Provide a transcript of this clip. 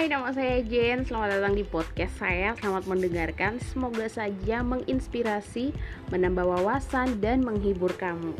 Hai, nama saya Jane. Selamat datang di podcast saya. Selamat mendengarkan. Semoga saja menginspirasi, menambah wawasan, dan menghibur kamu.